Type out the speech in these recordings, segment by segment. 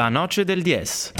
La noce del Dies.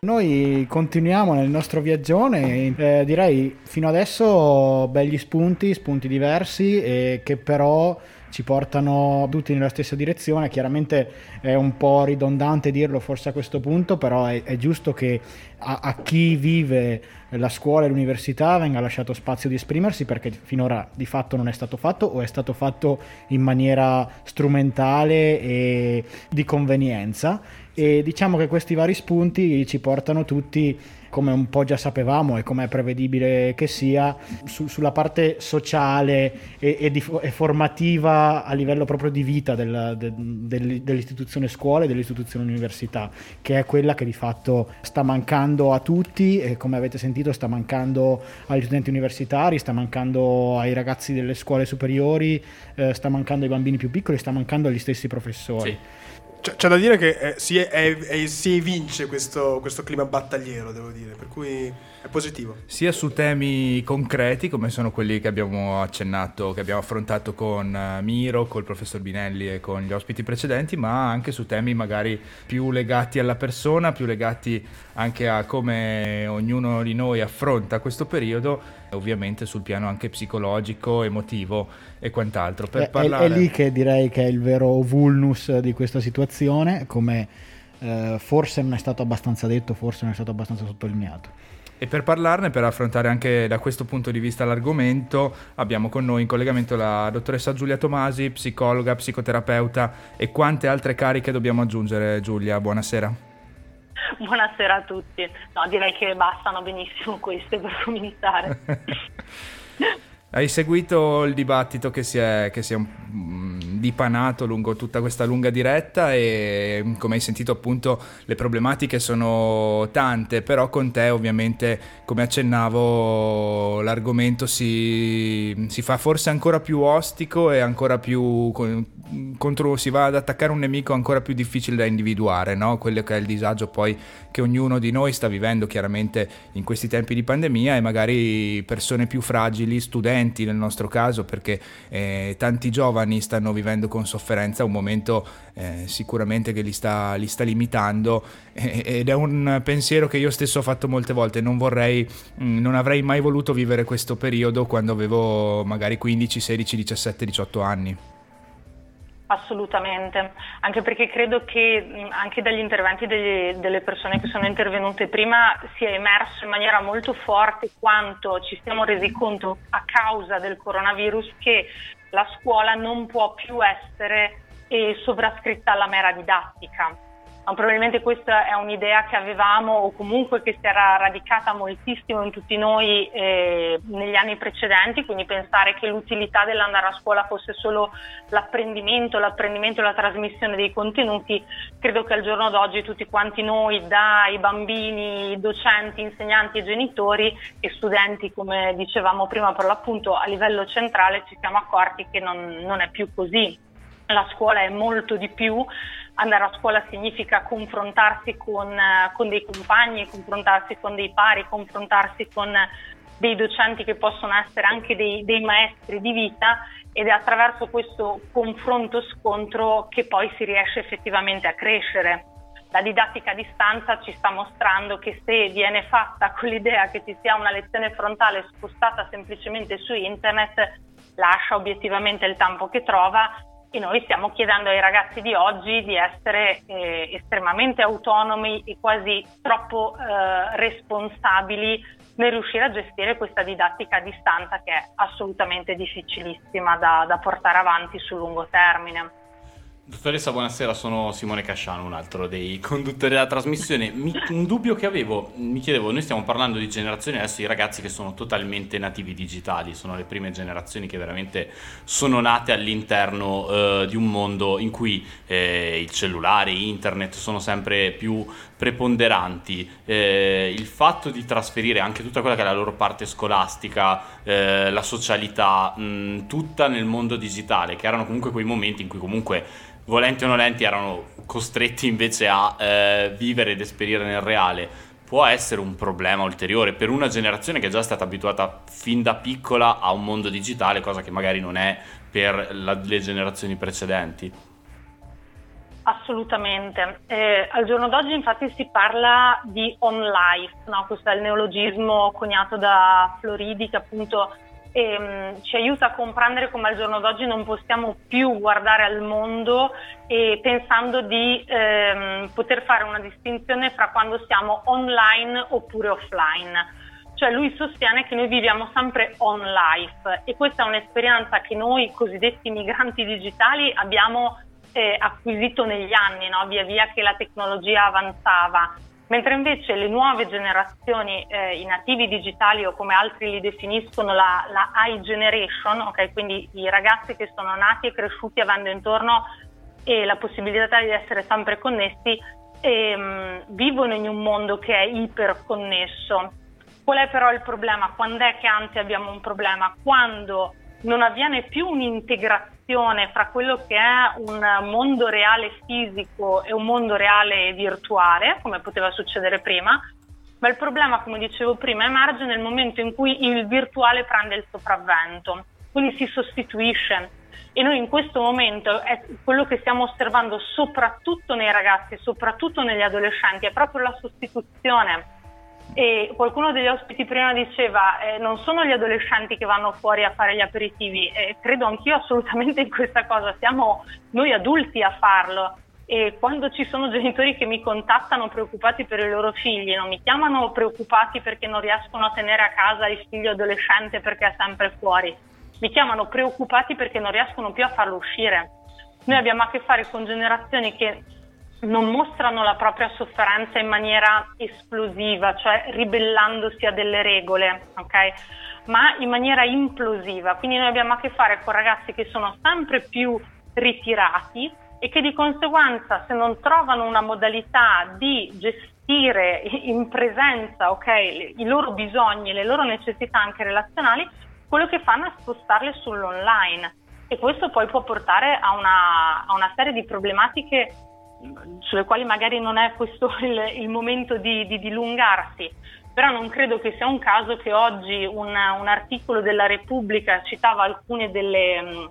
Noi continuiamo nel nostro viaggione, eh, direi fino adesso belli spunti, spunti diversi e che però ci portano tutti nella stessa direzione. Chiaramente è un po' ridondante dirlo forse a questo punto, però è, è giusto che a, a, chi vive la scuola e l'università venga lasciato spazio di esprimersi perché finora di fatto non è stato fatto o è stato fatto in maniera strumentale e di convenienza. E diciamo che questi vari spunti ci portano tutti come un po' già sapevamo e come è prevedibile che sia, su, sulla parte sociale e, e, di, e, formativa a livello proprio di vita del, de, del, dell'istituzione scuola e dell'istituzione università, che è quella che di fatto sta mancando a tutti e come avete sentito sta mancando agli studenti universitari, sta mancando ai ragazzi delle scuole superiori, eh, sta mancando ai bambini più piccoli, sta mancando agli stessi professori. Sì. C'è, da dire che eh, si, è, è, si, evince questo, questo, clima battagliero, devo dire, per cui è positivo. Sia su temi concreti, come sono quelli che abbiamo accennato, che abbiamo affrontato con uh, Miro, col professor Binelli e con gli ospiti precedenti, ma anche su temi magari più legati alla persona, più legati anche a come ognuno di noi affronta questo periodo ovviamente sul piano anche psicologico, emotivo e quant'altro. Per è, parlare... è, è lì che direi che è il vero vulnus di questa situazione, come eh, forse non è stato abbastanza detto, forse non è stato abbastanza sottolineato. E per parlarne, per affrontare anche da questo punto di vista l'argomento, abbiamo con noi in collegamento la dottoressa Giulia Tomasi, psicologa, psicoterapeuta e quante altre cariche dobbiamo aggiungere Giulia? Buonasera. Buonasera a tutti. No, direi che bastano benissimo queste per cominciare. Hai seguito il dibattito che si è, che si è dipanato lungo tutta questa lunga diretta e come hai sentito appunto le problematiche sono tante, però con te ovviamente come accennavo l'argomento si, si fa forse ancora più ostico e ancora più contro, si va ad attaccare un nemico ancora più difficile da individuare, no? quello che è il disagio poi che ognuno di noi sta vivendo chiaramente in questi tempi di pandemia e magari persone più fragili, studenti nel nostro caso perché eh, tanti giovani stanno vivendo vivendo con sofferenza un momento eh, sicuramente che li sta, li sta limitando. Ed è un pensiero che io stesso ho fatto molte volte, non vorrei, mm, non avrei mai voluto vivere questo periodo quando avevo magari 15, 16, 17, 18 anni. Assolutamente, anche perché credo che mm, anche dagli interventi degli, delle persone che sono intervenute prima sia emerso in maniera molto forte quanto ci siamo resi conto a causa del coronavirus che la scuola non può più essere eh, sovrascritta alla mera didattica. Ma probabilmente questa è un'idea che avevamo o comunque che si era radicata moltissimo in tutti noi eh, negli anni precedenti, quindi pensare che l'utilità dell'andare a scuola fosse solo l'apprendimento, l'apprendimento e la trasmissione dei contenuti, credo che al giorno d'oggi tutti quanti noi, dai bambini, docenti, insegnanti e genitori e studenti, come dicevamo prima per l'appunto a livello centrale, ci siamo accorti che non, non è più così. La scuola è molto di più, andare a scuola significa confrontarsi con, eh, con, dei compagni, confrontarsi con dei pari, confrontarsi con dei docenti che possono essere anche dei, dei maestri di vita ed è attraverso questo confronto-scontro che poi si riesce effettivamente a crescere. La didattica a distanza ci sta mostrando che se viene fatta con l'idea che ci sia una lezione frontale spostata semplicemente su internet, lascia obiettivamente il tempo che trova e noi stiamo chiedendo ai ragazzi di oggi di essere eh, estremamente autonomi e quasi troppo eh, responsabili nel riuscire a gestire questa didattica a distanza che è assolutamente difficilissima da, da portare avanti sul lungo termine. Dottoressa, buonasera, sono Simone Casciano, un altro dei conduttori della trasmissione. Mi, un dubbio che avevo, mi chiedevo, noi stiamo parlando di generazioni adesso di ragazzi che sono totalmente nativi digitali, sono le prime generazioni che veramente sono nate all'interno eh, di un mondo in cui eh, il cellulare, internet sono sempre più preponderanti. Eh, il fatto di trasferire anche tutta quella che è la loro parte scolastica, eh, la socialità, mh, tutta nel mondo digitale, che erano comunque quei momenti in cui comunque volenti o nolenti erano costretti invece a eh, vivere ed esperire nel reale, può essere un problema ulteriore per una generazione che è già stata abituata fin da piccola a un mondo digitale, cosa che magari non è per la, le generazioni precedenti. Assolutamente. Eh, al giorno d'oggi infatti si parla di on life, no? questo è il neologismo coniato da Floridi che appunto ehm, ci aiuta a comprendere come al giorno d'oggi non possiamo più guardare al mondo e pensando di ehm, poter fare una distinzione fra quando siamo online oppure offline. Cioè lui sostiene che noi viviamo sempre on life e questa è un'esperienza che noi cosiddetti migranti digitali abbiamo eh, acquisito negli anni, no? via via che la tecnologia avanzava, mentre invece le nuove generazioni, eh, i nativi digitali o come altri li definiscono la, la I generation, okay? quindi i ragazzi che sono nati e cresciuti avendo intorno eh, la possibilità di essere sempre connessi, ehm, vivono in un mondo che è iperconnesso. Qual è però il problema? Quando è che anzi abbiamo un problema? Quando non avviene più un'integrazione fra quello che è un mondo reale fisico e un mondo reale virtuale, come poteva succedere prima, ma il problema, come dicevo prima, emerge nel momento in cui il virtuale prende il sopravvento, quindi si sostituisce. E noi in questo momento è quello che stiamo osservando soprattutto nei ragazzi, soprattutto negli adolescenti, è proprio la sostituzione e qualcuno degli ospiti prima diceva eh, non sono gli adolescenti che vanno fuori a fare gli aperitivi. E credo anch'io assolutamente in questa cosa, siamo noi adulti a farlo. E quando ci sono genitori che mi contattano preoccupati per i loro figli, non mi chiamano preoccupati perché non riescono a tenere a casa il figlio adolescente perché è sempre fuori, mi chiamano preoccupati perché non riescono più a farlo uscire. Noi abbiamo a che fare con generazioni che non mostrano la propria sofferenza in maniera esplosiva, cioè ribellandosi a delle regole, ok? Ma in maniera implosiva. Quindi noi abbiamo a che fare con ragazzi che sono sempre più ritirati e che di conseguenza se non trovano una modalità di gestire in presenza okay, i loro bisogni, le loro necessità anche relazionali, quello che fanno è spostarle sull'online e questo poi può portare a una, a una serie di problematiche sulle quali magari non è questo il, il momento di, di, dilungarsi, però non credo che sia un caso che oggi un, un articolo della Repubblica citava alcune delle, mm,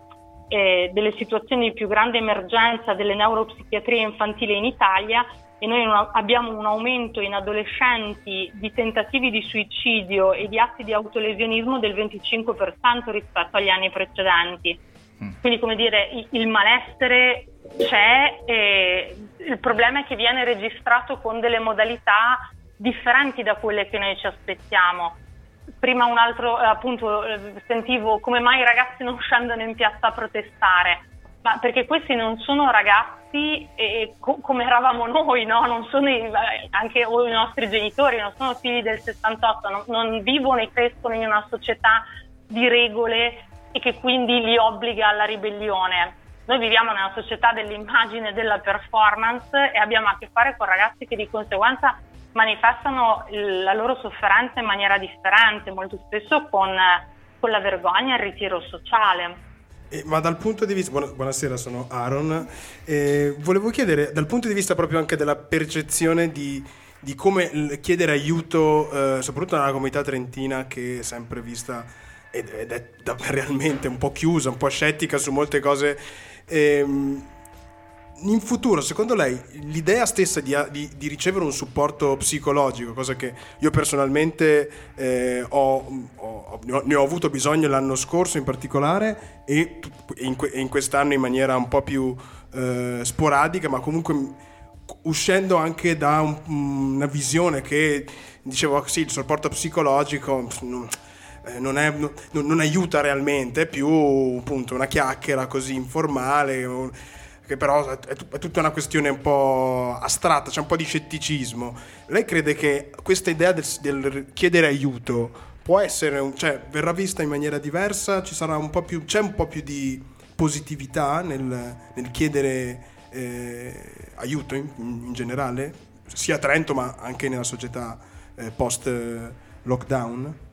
eh, delle, situazioni di più grande emergenza delle neuropsichiatrie infantili in Italia e noi abbiamo un aumento in adolescenti di tentativi di suicidio e di atti di autolesionismo del 25% rispetto agli anni precedenti. Mm. Quindi, come dire, il malessere c'è e il problema è che viene registrato con delle modalità differenti da quelle che noi ci aspettiamo. Prima un altro, eh, appunto, eh, sentivo come mai i ragazzi non scendono in piazza a protestare, ma perché questi non sono ragazzi e, co- come eravamo noi, no? non sono i, anche i nostri genitori, non sono figli del 68, non, non vivono e crescono in una società di regole e che quindi li obbliga alla ribellione noi viviamo nella società dell'immagine e della performance e abbiamo a che fare con ragazzi che di conseguenza manifestano la loro sofferenza in maniera differente, molto spesso con, con la vergogna e il ritiro sociale. Eh, ma dal punto di vista, buonasera, sono Aaron. Eh, volevo chiedere, dal punto di vista proprio anche della percezione di, di come chiedere aiuto, eh, soprattutto nella comunità trentina, che è sempre vista ed, ed è realmente un po' chiusa, un po' scettica su molte cose Ehm, in futuro, secondo lei, l'idea stessa di, di, di, ricevere un supporto psicologico, cosa che io personalmente eh, ho, ho, ne ho avuto bisogno l'anno scorso in particolare e in, in quest'anno in maniera un po' più eh, sporadica, ma comunque uscendo anche da un, una visione che dicevo, sì, il supporto psicologico... Non, eh, non, è, non, non, aiuta realmente, è più appunto una chiacchiera così informale, che però è, è, tutta una questione un po' astratta, c'è un po' di scetticismo. Lei crede che questa idea del, del chiedere aiuto può essere, un, cioè verrà vista in maniera diversa, un più, c'è un po' più di positività nel, nel chiedere eh, aiuto in, in, generale, sia a Trento ma anche nella società eh, post lockdown?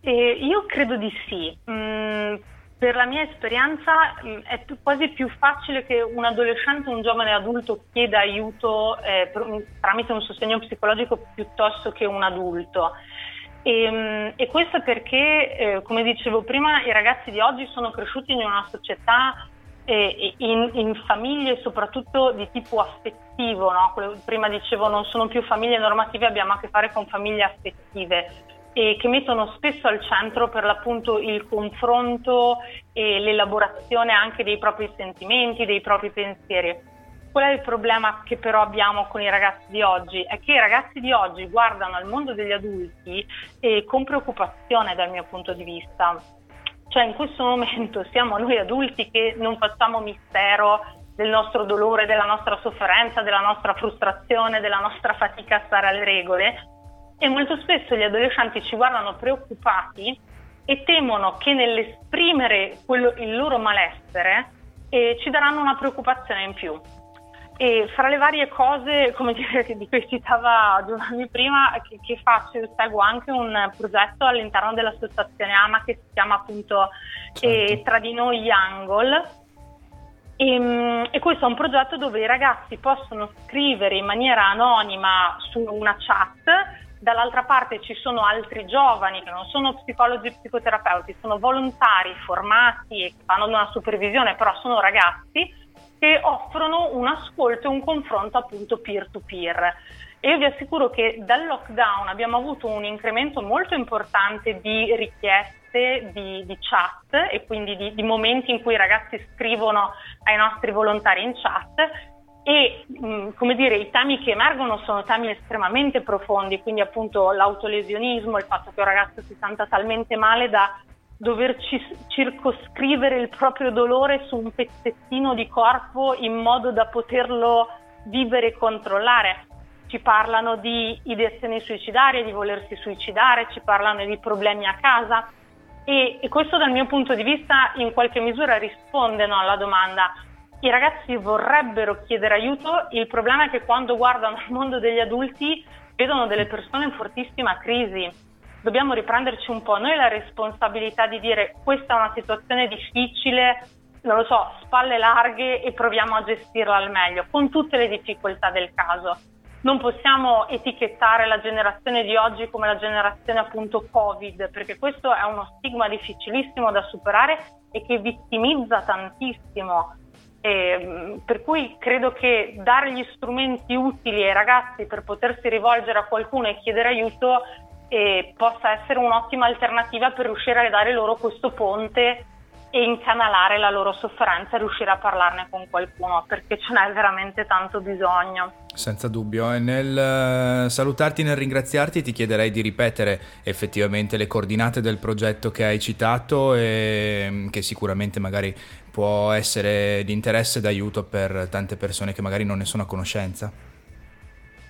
Eh, io credo di sì. Mm, per la mia esperienza mh, è più, quasi più facile che un adolescente o un giovane adulto chieda aiuto eh, per, tramite un sostegno psicologico piuttosto che un adulto. E, e questo perché, eh, come dicevo prima, i ragazzi di oggi sono cresciuti in una società eh, in, in, famiglie soprattutto di tipo affettivo, no? prima dicevo non sono più famiglie normative, abbiamo a che fare con famiglie affettive e che mettono spesso al centro per l'appunto il confronto e l'elaborazione anche dei propri sentimenti, dei propri pensieri. Qual è il problema che però abbiamo con i ragazzi di oggi? È che i ragazzi di oggi guardano al mondo degli adulti eh, con preoccupazione dal mio punto di vista. Cioè in questo momento siamo noi adulti che non facciamo mistero del nostro dolore, della nostra sofferenza, della nostra frustrazione, della nostra fatica a stare alle regole, e molto spesso gli adolescenti ci guardano preoccupati e temono che nell'esprimere quello, il loro malessere eh, ci daranno una preoccupazione in più. E fra le varie cose, come dire, di cui citava Giovanni prima, che, che faccio, io seguo anche un progetto all'interno dell'associazione AMA che si chiama appunto certo. eh, Tra di noi Yangol. E, ehm, e, questo è un progetto dove i ragazzi possono scrivere in maniera anonima su una chat dall'altra parte ci sono altri giovani che non sono psicologi e psicoterapeuti, sono volontari formati e fanno una supervisione, però sono ragazzi che offrono un ascolto e un confronto appunto peer-to-peer. E io vi assicuro che dal lockdown abbiamo avuto un incremento molto importante di richieste di, di chat e quindi di, di momenti in cui i ragazzi scrivono ai nostri volontari in chat e mh, come dire, i temi che emergono sono temi estremamente profondi, quindi appunto l'autolesionismo, il fatto che un ragazzo si senta talmente male da dover circoscrivere il proprio dolore su un pezzettino di corpo in modo da poterlo vivere e controllare. Ci parlano di ideazioni suicidarie, di volersi suicidare, ci parlano di problemi a casa e, e questo dal mio punto di vista in qualche misura risponde no, alla domanda i ragazzi vorrebbero chiedere aiuto, il problema è che quando guardano il mondo degli adulti vedono delle persone in fortissima crisi. Dobbiamo riprenderci un po' noi la responsabilità di dire questa è una situazione difficile, non lo so, spalle larghe e proviamo a gestirla al meglio, con tutte le difficoltà del caso. Non possiamo etichettare la generazione di oggi come la generazione appunto Covid, perché questo è uno stigma difficilissimo da superare e che vittimizza tantissimo e, per cui credo che dare gli strumenti utili ai ragazzi per potersi rivolgere a qualcuno e chiedere aiuto eh, possa essere un'ottima alternativa per riuscire a dare loro questo ponte e incanalare la loro sofferenza e riuscire a parlarne con qualcuno perché ce n'è veramente tanto bisogno. Senza dubbio, e nel eh, salutarti nel ringraziarti ti chiederei di ripetere effettivamente le coordinate del progetto che hai citato e mm, che sicuramente magari può essere di interesse e d'aiuto per tante persone che magari non ne sono a conoscenza.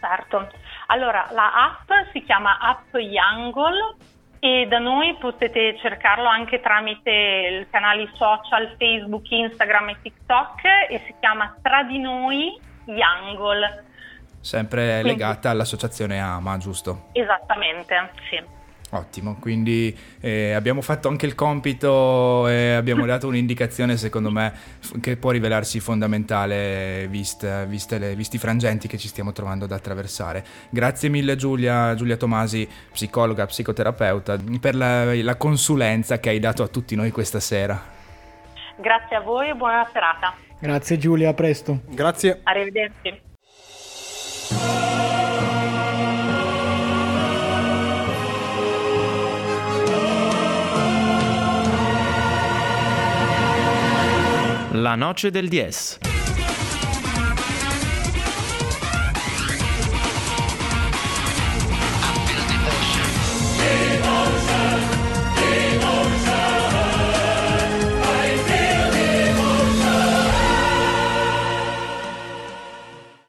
Certo, allora la app si chiama App Yangol e da noi potete cercarlo anche tramite i canali social Facebook, Instagram e TikTok e si chiama Tra di noi Yangol. Sempre Quindi, legata all'associazione AMA, giusto? Esattamente, sì. Ottimo, quindi eh, abbiamo fatto anche il compito e abbiamo dato un'indicazione secondo me che può rivelarsi fondamentale viste, viste le, visti i frangenti che ci stiamo trovando ad attraversare. Grazie mille Giulia, Giulia Tomasi, psicologa, psicoterapeuta, per la, la consulenza che hai dato a tutti noi questa sera. Grazie a voi e buona serata. Grazie Giulia, a presto. Grazie. Arrivederci. Noce del 10.